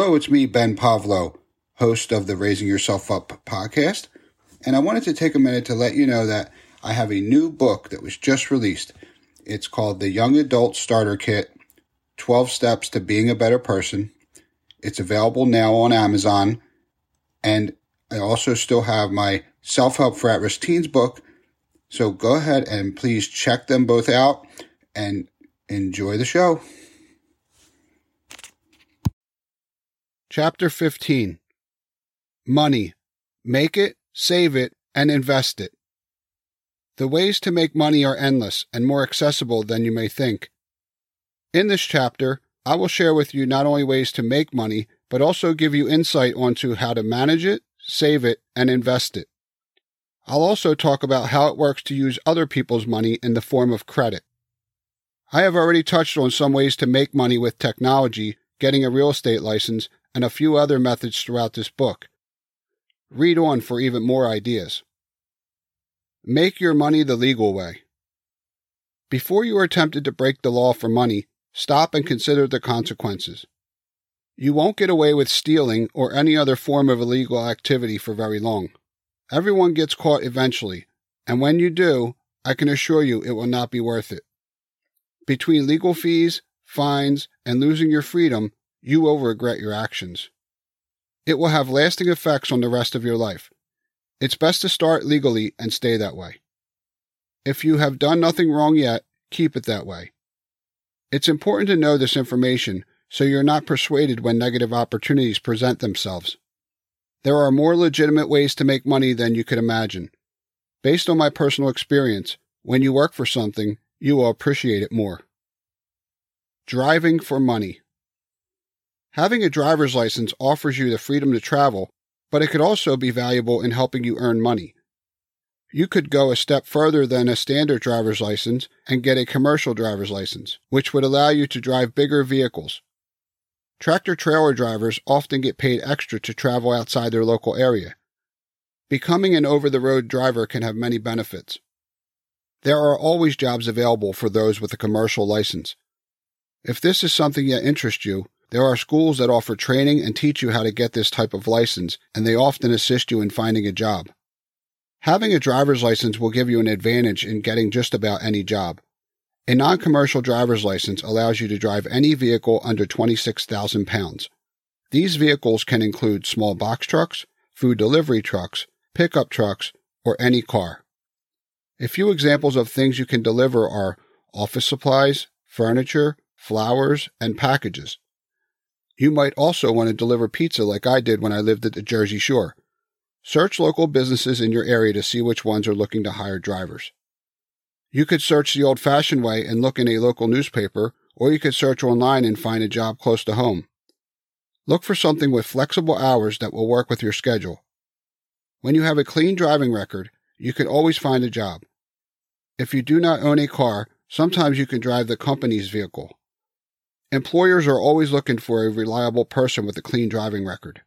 Hello, it's me, Ben Povlow, host of the Raising Yourself Up podcast. And I wanted to take a minute to let you know that I have a new book that was just released. It's called The Young Adult Starter Kit 12 Steps to Being a Better Person. It's available now on Amazon. And I also still have my Self Help for At Risk Teens book. So go ahead and please check them both out and enjoy the show. Chapter 15 Money. Make it, save it, and invest it. The ways to make money are endless and more accessible than you may think. In this chapter, I will share with you not only ways to make money, but also give you insight onto how to manage it, save it, and invest it. I'll also talk about how it works to use other people's money in the form of credit. I have already touched on some ways to make money with technology, getting a real estate license, and a few other methods throughout this book. Read on for even more ideas. Make your money the legal way. Before you are tempted to break the law for money, stop and consider the consequences. You won't get away with stealing or any other form of illegal activity for very long. Everyone gets caught eventually, and when you do, I can assure you it will not be worth it. Between legal fees, fines, and losing your freedom, you will regret your actions. It will have lasting effects on the rest of your life. It's best to start legally and stay that way. If you have done nothing wrong yet, keep it that way. It's important to know this information so you're not persuaded when negative opportunities present themselves. There are more legitimate ways to make money than you could imagine. Based on my personal experience, when you work for something, you will appreciate it more. Driving for money. Having a driver's license offers you the freedom to travel, but it could also be valuable in helping you earn money. You could go a step further than a standard driver's license and get a commercial driver's license, which would allow you to drive bigger vehicles. Tractor trailer drivers often get paid extra to travel outside their local area. Becoming an over the road driver can have many benefits. There are always jobs available for those with a commercial license. If this is something that interests you, there are schools that offer training and teach you how to get this type of license, and they often assist you in finding a job. Having a driver's license will give you an advantage in getting just about any job. A non commercial driver's license allows you to drive any vehicle under 26,000 pounds. These vehicles can include small box trucks, food delivery trucks, pickup trucks, or any car. A few examples of things you can deliver are office supplies, furniture, flowers, and packages. You might also want to deliver pizza like I did when I lived at the Jersey Shore. Search local businesses in your area to see which ones are looking to hire drivers. You could search the old fashioned way and look in a local newspaper, or you could search online and find a job close to home. Look for something with flexible hours that will work with your schedule. When you have a clean driving record, you can always find a job. If you do not own a car, sometimes you can drive the company's vehicle. Employers are always looking for a reliable person with a clean driving record.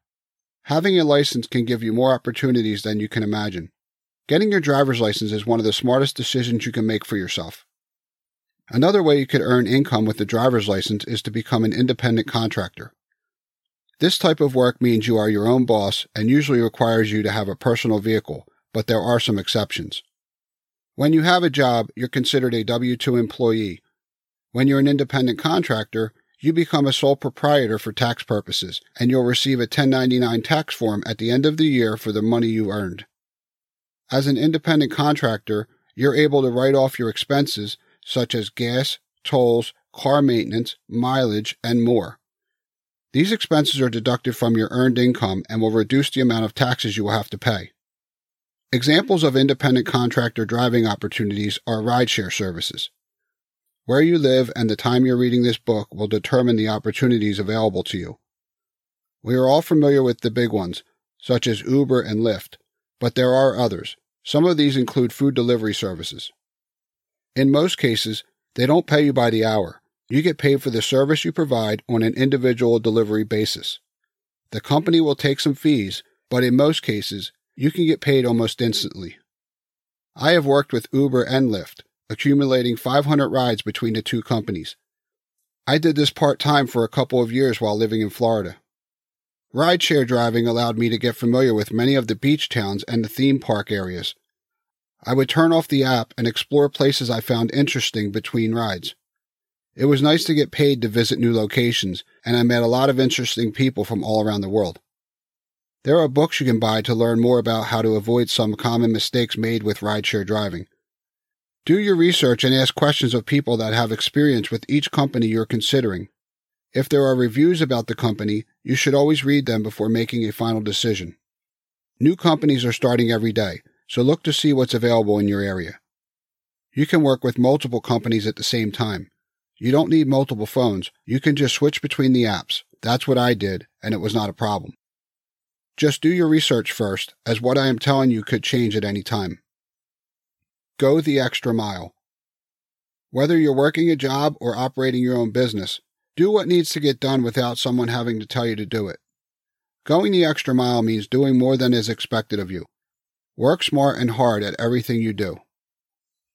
Having a license can give you more opportunities than you can imagine. Getting your driver's license is one of the smartest decisions you can make for yourself. Another way you could earn income with the driver's license is to become an independent contractor. This type of work means you are your own boss and usually requires you to have a personal vehicle, but there are some exceptions. When you have a job, you're considered a W 2 employee, when you're an independent contractor, you become a sole proprietor for tax purposes, and you'll receive a 1099 tax form at the end of the year for the money you earned. As an independent contractor, you're able to write off your expenses such as gas, tolls, car maintenance, mileage, and more. These expenses are deducted from your earned income and will reduce the amount of taxes you will have to pay. Examples of independent contractor driving opportunities are rideshare services. Where you live and the time you're reading this book will determine the opportunities available to you. We are all familiar with the big ones, such as Uber and Lyft, but there are others. Some of these include food delivery services. In most cases, they don't pay you by the hour. You get paid for the service you provide on an individual delivery basis. The company will take some fees, but in most cases, you can get paid almost instantly. I have worked with Uber and Lyft, accumulating 500 rides between the two companies. I did this part time for a couple of years while living in Florida. Rideshare driving allowed me to get familiar with many of the beach towns and the theme park areas. I would turn off the app and explore places I found interesting between rides. It was nice to get paid to visit new locations, and I met a lot of interesting people from all around the world. There are books you can buy to learn more about how to avoid some common mistakes made with rideshare driving. Do your research and ask questions of people that have experience with each company you're considering. If there are reviews about the company, you should always read them before making a final decision. New companies are starting every day, so look to see what's available in your area. You can work with multiple companies at the same time. You don't need multiple phones. You can just switch between the apps. That's what I did, and it was not a problem. Just do your research first, as what I am telling you could change at any time. Go the extra mile. Whether you're working a job or operating your own business, do what needs to get done without someone having to tell you to do it. Going the extra mile means doing more than is expected of you. Work smart and hard at everything you do.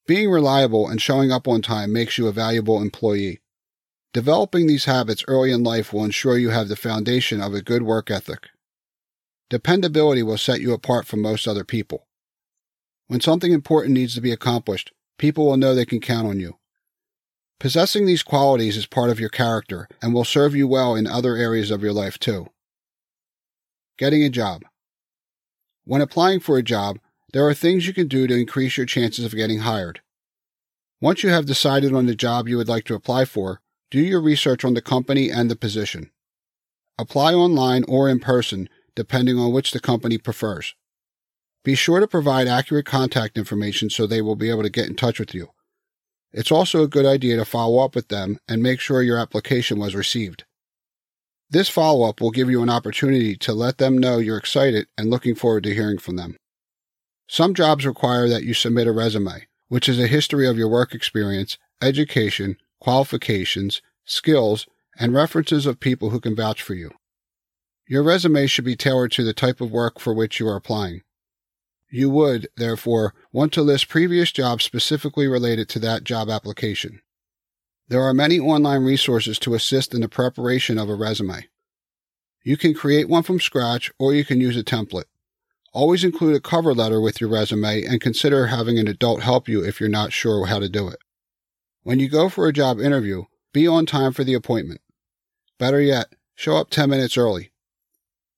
Being reliable and showing up on time makes you a valuable employee. Developing these habits early in life will ensure you have the foundation of a good work ethic. Dependability will set you apart from most other people. When something important needs to be accomplished, people will know they can count on you. Possessing these qualities is part of your character and will serve you well in other areas of your life too. Getting a job. When applying for a job, there are things you can do to increase your chances of getting hired. Once you have decided on the job you would like to apply for, do your research on the company and the position. Apply online or in person depending on which the company prefers. Be sure to provide accurate contact information so they will be able to get in touch with you. It's also a good idea to follow up with them and make sure your application was received. This follow up will give you an opportunity to let them know you're excited and looking forward to hearing from them. Some jobs require that you submit a resume, which is a history of your work experience, education, qualifications, skills, and references of people who can vouch for you. Your resume should be tailored to the type of work for which you are applying. You would, therefore, want to list previous jobs specifically related to that job application. There are many online resources to assist in the preparation of a resume. You can create one from scratch or you can use a template. Always include a cover letter with your resume and consider having an adult help you if you're not sure how to do it. When you go for a job interview, be on time for the appointment. Better yet, show up 10 minutes early.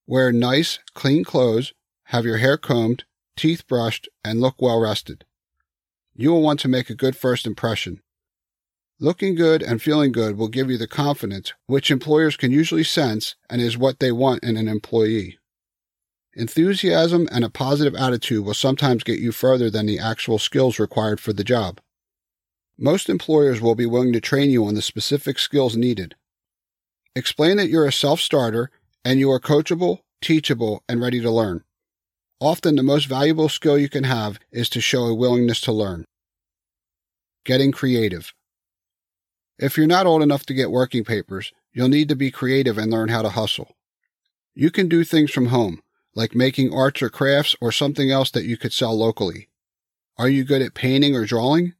Wear nice, clean clothes, have your hair combed, teeth brushed, and look well rested. You will want to make a good first impression. Looking good and feeling good will give you the confidence which employers can usually sense and is what they want in an employee. Enthusiasm and a positive attitude will sometimes get you further than the actual skills required for the job. Most employers will be willing to train you on the specific skills needed. Explain that you're a self starter and you are coachable, teachable, and ready to learn. Often the most valuable skill you can have is to show a willingness to learn. Getting creative. If you're not old enough to get working papers, you'll need to be creative and learn how to hustle. You can do things from home, like making arts or crafts or something else that you could sell locally. Are you good at painting or drawing?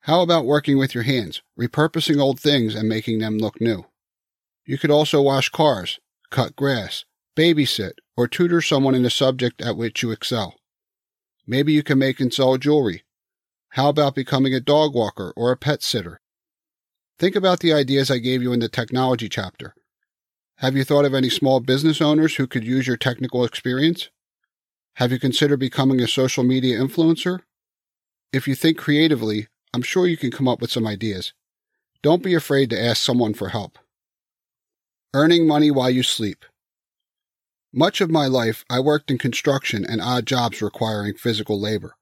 How about working with your hands, repurposing old things and making them look new? You could also wash cars, cut grass, babysit, or tutor someone in a subject at which you excel. Maybe you can make and sell jewelry. How about becoming a dog walker or a pet sitter? Think about the ideas I gave you in the technology chapter. Have you thought of any small business owners who could use your technical experience? Have you considered becoming a social media influencer? If you think creatively, I'm sure you can come up with some ideas. Don't be afraid to ask someone for help. Earning money while you sleep. Much of my life, I worked in construction and odd jobs requiring physical labor.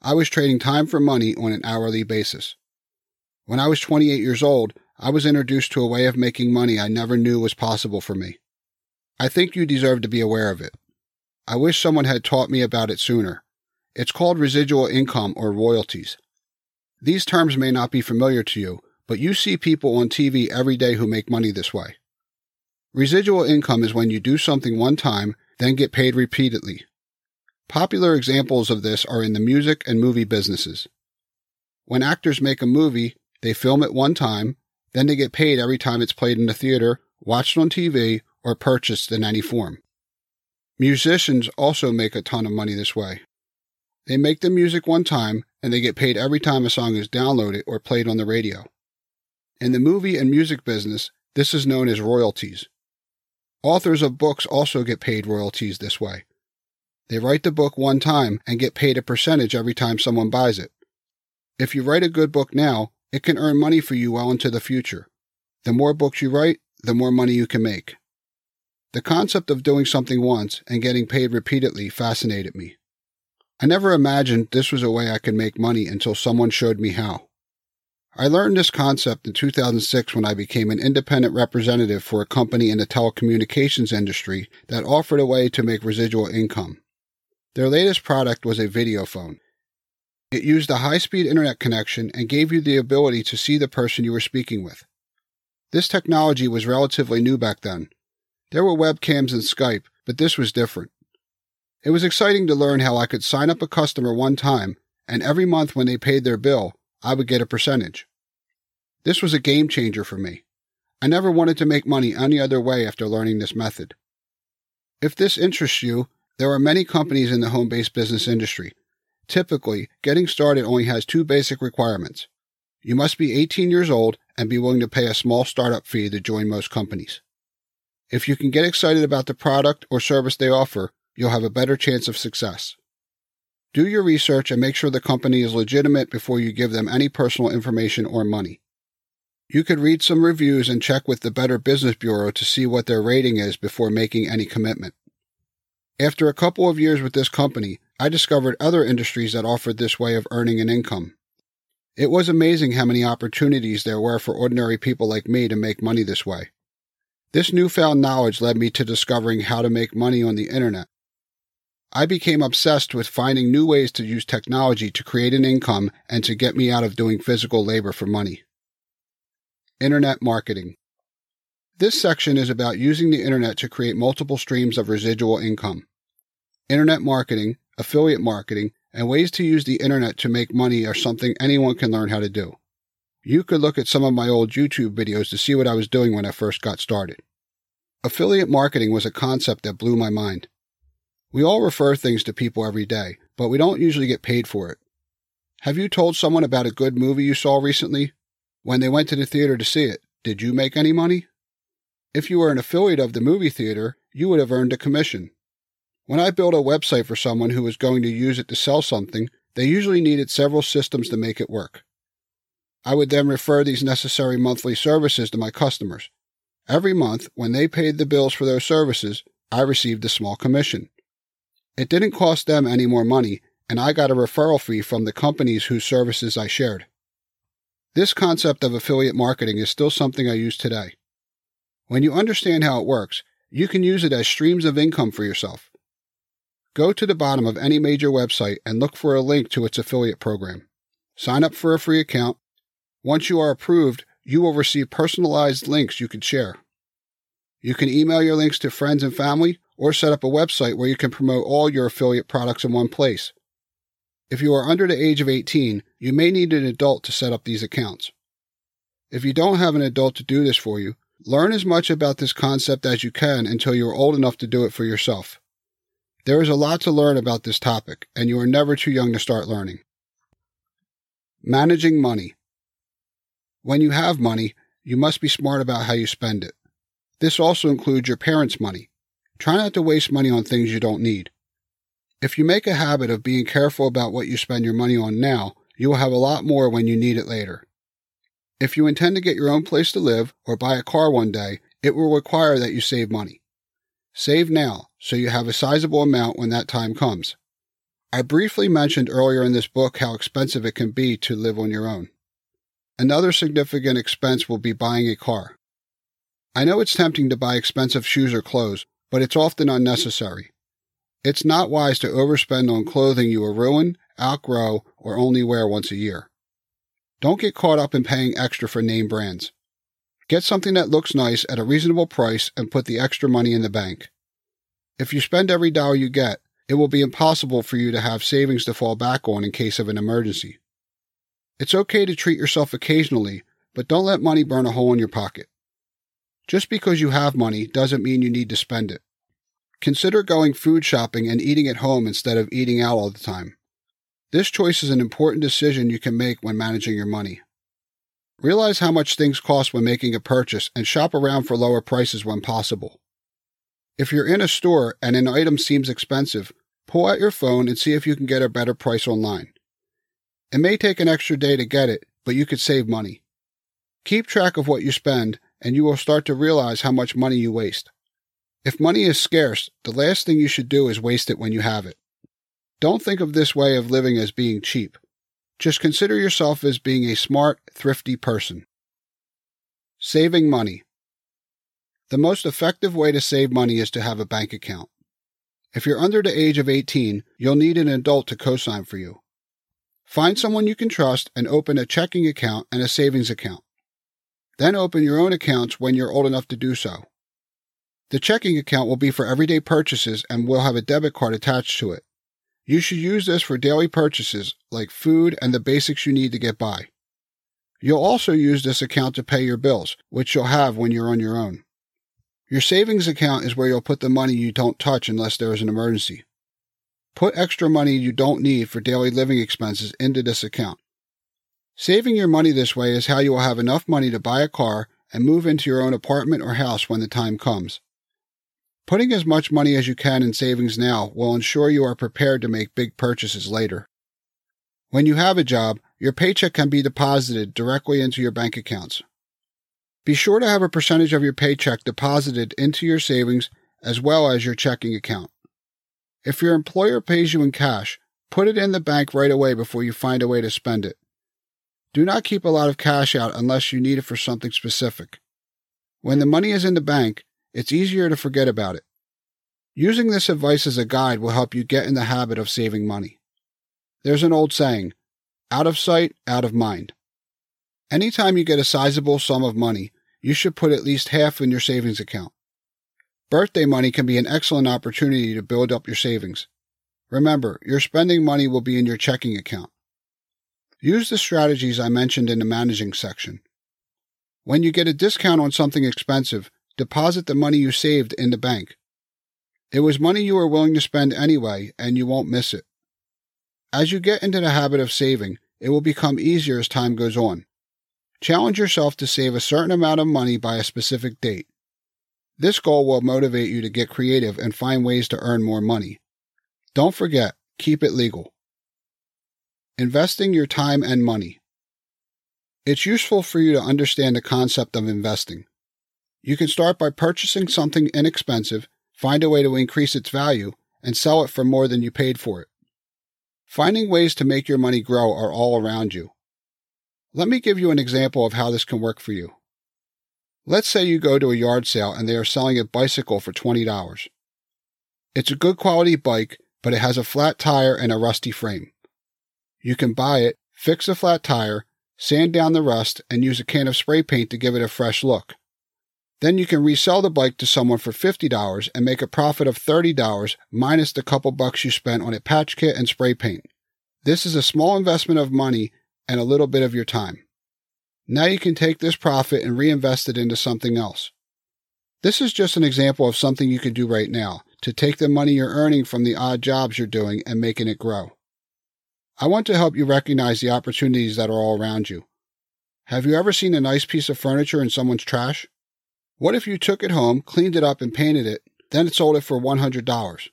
I was trading time for money on an hourly basis. When I was 28 years old, I was introduced to a way of making money I never knew was possible for me. I think you deserve to be aware of it. I wish someone had taught me about it sooner. It's called residual income or royalties. These terms may not be familiar to you, but you see people on TV every day who make money this way. Residual income is when you do something one time, then get paid repeatedly. Popular examples of this are in the music and movie businesses. When actors make a movie, they film it one time, then they get paid every time it's played in the theater, watched on TV, or purchased in any form. Musicians also make a ton of money this way. They make the music one time and they get paid every time a song is downloaded or played on the radio. In the movie and music business, this is known as royalties. Authors of books also get paid royalties this way. They write the book one time and get paid a percentage every time someone buys it. If you write a good book now, it can earn money for you well into the future. The more books you write, the more money you can make. The concept of doing something once and getting paid repeatedly fascinated me. I never imagined this was a way I could make money until someone showed me how. I learned this concept in 2006 when I became an independent representative for a company in the telecommunications industry that offered a way to make residual income. Their latest product was a video phone. It used a high speed internet connection and gave you the ability to see the person you were speaking with. This technology was relatively new back then, there were webcams and Skype, but this was different. It was exciting to learn how I could sign up a customer one time, and every month when they paid their bill, I would get a percentage. This was a game changer for me. I never wanted to make money any other way after learning this method. If this interests you, there are many companies in the home based business industry. Typically, getting started only has two basic requirements. You must be 18 years old and be willing to pay a small startup fee to join most companies. If you can get excited about the product or service they offer, you'll have a better chance of success. Do your research and make sure the company is legitimate before you give them any personal information or money. You could read some reviews and check with the Better Business Bureau to see what their rating is before making any commitment. After a couple of years with this company, I discovered other industries that offered this way of earning an income. It was amazing how many opportunities there were for ordinary people like me to make money this way. This newfound knowledge led me to discovering how to make money on the internet. I became obsessed with finding new ways to use technology to create an income and to get me out of doing physical labor for money. Internet marketing. This section is about using the internet to create multiple streams of residual income. Internet marketing, affiliate marketing, and ways to use the internet to make money are something anyone can learn how to do. You could look at some of my old YouTube videos to see what I was doing when I first got started. Affiliate marketing was a concept that blew my mind. We all refer things to people every day, but we don't usually get paid for it. Have you told someone about a good movie you saw recently? When they went to the theater to see it, did you make any money? If you were an affiliate of the movie theater, you would have earned a commission. When I built a website for someone who was going to use it to sell something, they usually needed several systems to make it work. I would then refer these necessary monthly services to my customers. Every month, when they paid the bills for those services, I received a small commission. It didn't cost them any more money, and I got a referral fee from the companies whose services I shared. This concept of affiliate marketing is still something I use today. When you understand how it works, you can use it as streams of income for yourself. Go to the bottom of any major website and look for a link to its affiliate program. Sign up for a free account once you are approved, you will receive personalized links you can share. You can email your links to friends and family or set up a website where you can promote all your affiliate products in one place. If you are under the age of 18, you may need an adult to set up these accounts. If you don't have an adult to do this for you, learn as much about this concept as you can until you are old enough to do it for yourself. There is a lot to learn about this topic, and you are never too young to start learning. Managing money. When you have money, you must be smart about how you spend it. This also includes your parents' money. Try not to waste money on things you don't need. If you make a habit of being careful about what you spend your money on now, you will have a lot more when you need it later. If you intend to get your own place to live or buy a car one day, it will require that you save money. Save now so you have a sizable amount when that time comes. I briefly mentioned earlier in this book how expensive it can be to live on your own. Another significant expense will be buying a car. I know it's tempting to buy expensive shoes or clothes, but it's often unnecessary. It's not wise to overspend on clothing you will ruin, outgrow, or only wear once a year. Don't get caught up in paying extra for name brands. Get something that looks nice at a reasonable price and put the extra money in the bank. If you spend every dollar you get, it will be impossible for you to have savings to fall back on in case of an emergency. It's okay to treat yourself occasionally, but don't let money burn a hole in your pocket. Just because you have money doesn't mean you need to spend it. Consider going food shopping and eating at home instead of eating out all the time. This choice is an important decision you can make when managing your money. Realize how much things cost when making a purchase and shop around for lower prices when possible. If you're in a store and an item seems expensive, pull out your phone and see if you can get a better price online. It may take an extra day to get it, but you could save money. Keep track of what you spend, and you will start to realize how much money you waste. If money is scarce, the last thing you should do is waste it when you have it. Don't think of this way of living as being cheap. Just consider yourself as being a smart, thrifty person. Saving money. The most effective way to save money is to have a bank account. If you're under the age of 18, you'll need an adult to co-sign for you. Find someone you can trust and open a checking account and a savings account. Then open your own accounts when you're old enough to do so. The checking account will be for everyday purchases and will have a debit card attached to it. You should use this for daily purchases like food and the basics you need to get by. You'll also use this account to pay your bills, which you'll have when you're on your own. Your savings account is where you'll put the money you don't touch unless there is an emergency. Put extra money you don't need for daily living expenses into this account. Saving your money this way is how you will have enough money to buy a car and move into your own apartment or house when the time comes. Putting as much money as you can in savings now will ensure you are prepared to make big purchases later. When you have a job, your paycheck can be deposited directly into your bank accounts. Be sure to have a percentage of your paycheck deposited into your savings as well as your checking account. If your employer pays you in cash, put it in the bank right away before you find a way to spend it. Do not keep a lot of cash out unless you need it for something specific. When the money is in the bank, it's easier to forget about it. Using this advice as a guide will help you get in the habit of saving money. There's an old saying out of sight, out of mind. Anytime you get a sizable sum of money, you should put at least half in your savings account. Birthday money can be an excellent opportunity to build up your savings. Remember, your spending money will be in your checking account. Use the strategies I mentioned in the managing section. When you get a discount on something expensive, deposit the money you saved in the bank. It was money you were willing to spend anyway, and you won't miss it. As you get into the habit of saving, it will become easier as time goes on. Challenge yourself to save a certain amount of money by a specific date. This goal will motivate you to get creative and find ways to earn more money. Don't forget, keep it legal. Investing your time and money. It's useful for you to understand the concept of investing. You can start by purchasing something inexpensive, find a way to increase its value, and sell it for more than you paid for it. Finding ways to make your money grow are all around you. Let me give you an example of how this can work for you. Let's say you go to a yard sale and they are selling a bicycle for $20. It's a good quality bike, but it has a flat tire and a rusty frame. You can buy it, fix the flat tire, sand down the rust, and use a can of spray paint to give it a fresh look. Then you can resell the bike to someone for $50 and make a profit of $30 minus the couple bucks you spent on a patch kit and spray paint. This is a small investment of money and a little bit of your time. Now you can take this profit and reinvest it into something else. This is just an example of something you can do right now to take the money you're earning from the odd jobs you're doing and making it grow. I want to help you recognize the opportunities that are all around you. Have you ever seen a nice piece of furniture in someone's trash? What if you took it home, cleaned it up, and painted it, then sold it for $100?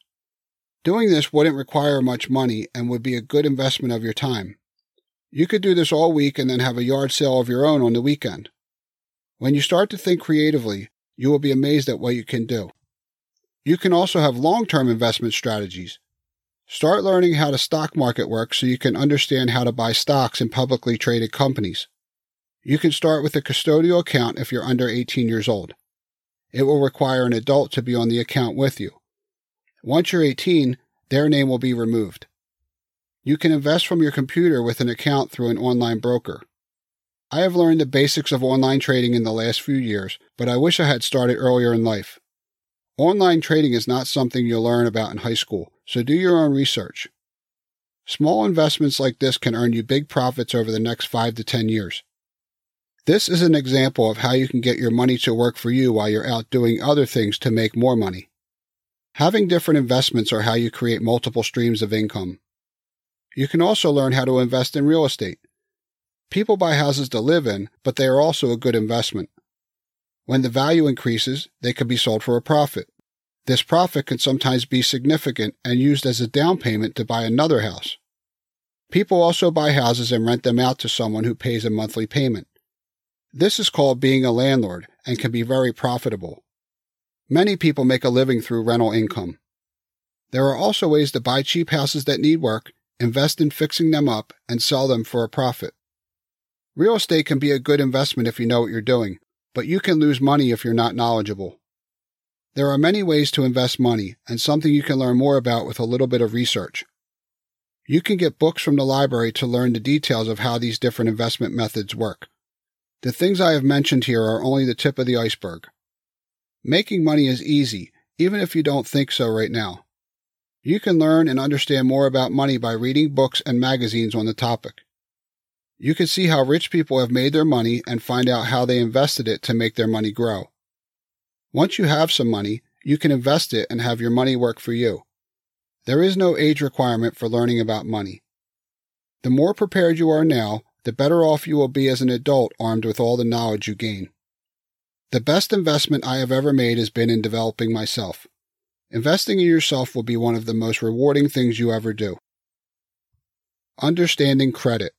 Doing this wouldn't require much money and would be a good investment of your time. You could do this all week and then have a yard sale of your own on the weekend. When you start to think creatively, you will be amazed at what you can do. You can also have long term investment strategies. Start learning how the stock market works so you can understand how to buy stocks in publicly traded companies. You can start with a custodial account if you're under 18 years old. It will require an adult to be on the account with you. Once you're 18, their name will be removed. You can invest from your computer with an account through an online broker. I have learned the basics of online trading in the last few years, but I wish I had started earlier in life. Online trading is not something you'll learn about in high school, so do your own research. Small investments like this can earn you big profits over the next 5 to 10 years. This is an example of how you can get your money to work for you while you're out doing other things to make more money. Having different investments are how you create multiple streams of income. You can also learn how to invest in real estate. People buy houses to live in, but they are also a good investment. When the value increases, they can be sold for a profit. This profit can sometimes be significant and used as a down payment to buy another house. People also buy houses and rent them out to someone who pays a monthly payment. This is called being a landlord and can be very profitable. Many people make a living through rental income. There are also ways to buy cheap houses that need work, invest in fixing them up, and sell them for a profit. Real estate can be a good investment if you know what you're doing, but you can lose money if you're not knowledgeable. There are many ways to invest money and something you can learn more about with a little bit of research. You can get books from the library to learn the details of how these different investment methods work. The things I have mentioned here are only the tip of the iceberg. Making money is easy, even if you don't think so right now. You can learn and understand more about money by reading books and magazines on the topic. You can see how rich people have made their money and find out how they invested it to make their money grow. Once you have some money, you can invest it and have your money work for you. There is no age requirement for learning about money. The more prepared you are now, the better off you will be as an adult armed with all the knowledge you gain. The best investment I have ever made has been in developing myself. Investing in yourself will be one of the most rewarding things you ever do. Understanding credit.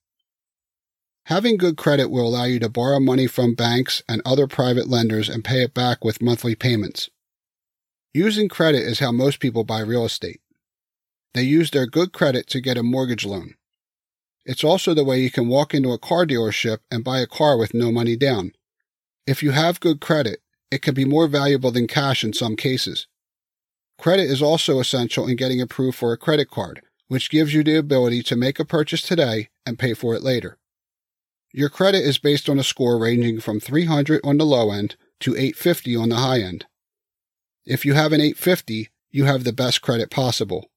Having good credit will allow you to borrow money from banks and other private lenders and pay it back with monthly payments. Using credit is how most people buy real estate. They use their good credit to get a mortgage loan. It's also the way you can walk into a car dealership and buy a car with no money down. If you have good credit, it can be more valuable than cash in some cases. Credit is also essential in getting approved for a credit card, which gives you the ability to make a purchase today and pay for it later. Your credit is based on a score ranging from 300 on the low end to 850 on the high end. If you have an 850, you have the best credit possible.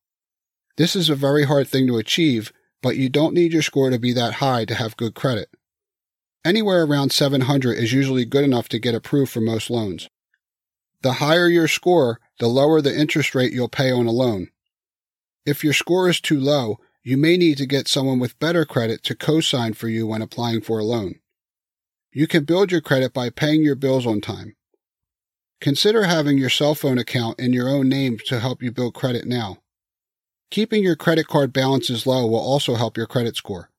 This is a very hard thing to achieve, but you don't need your score to be that high to have good credit. Anywhere around 700 is usually good enough to get approved for most loans. The higher your score, the lower the interest rate you'll pay on a loan. If your score is too low, you may need to get someone with better credit to co-sign for you when applying for a loan. You can build your credit by paying your bills on time. Consider having your cell phone account in your own name to help you build credit now. Keeping your credit card balances low will also help your credit score.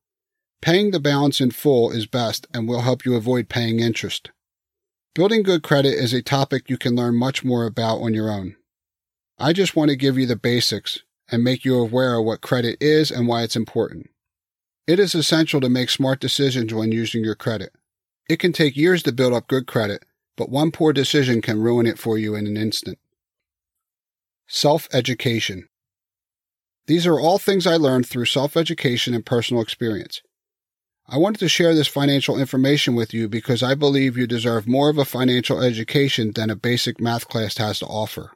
Paying the balance in full is best and will help you avoid paying interest. Building good credit is a topic you can learn much more about on your own. I just want to give you the basics and make you aware of what credit is and why it's important. It is essential to make smart decisions when using your credit. It can take years to build up good credit, but one poor decision can ruin it for you in an instant. Self education. These are all things I learned through self education and personal experience. I wanted to share this financial information with you because I believe you deserve more of a financial education than a basic math class has to offer.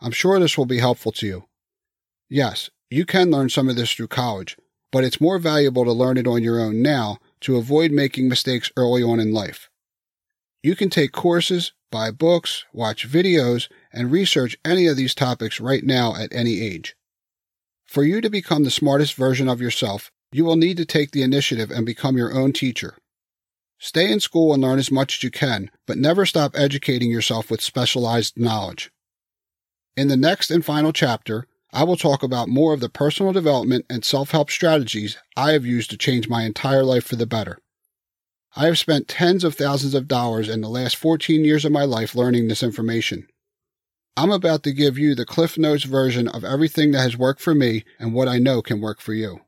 I'm sure this will be helpful to you. Yes, you can learn some of this through college, but it's more valuable to learn it on your own now to avoid making mistakes early on in life. You can take courses, buy books, watch videos, and research any of these topics right now at any age. For you to become the smartest version of yourself, you will need to take the initiative and become your own teacher. Stay in school and learn as much as you can, but never stop educating yourself with specialized knowledge. In the next and final chapter, I will talk about more of the personal development and self help strategies I have used to change my entire life for the better. I have spent tens of thousands of dollars in the last 14 years of my life learning this information. I'm about to give you the Cliff Notes version of everything that has worked for me and what I know can work for you.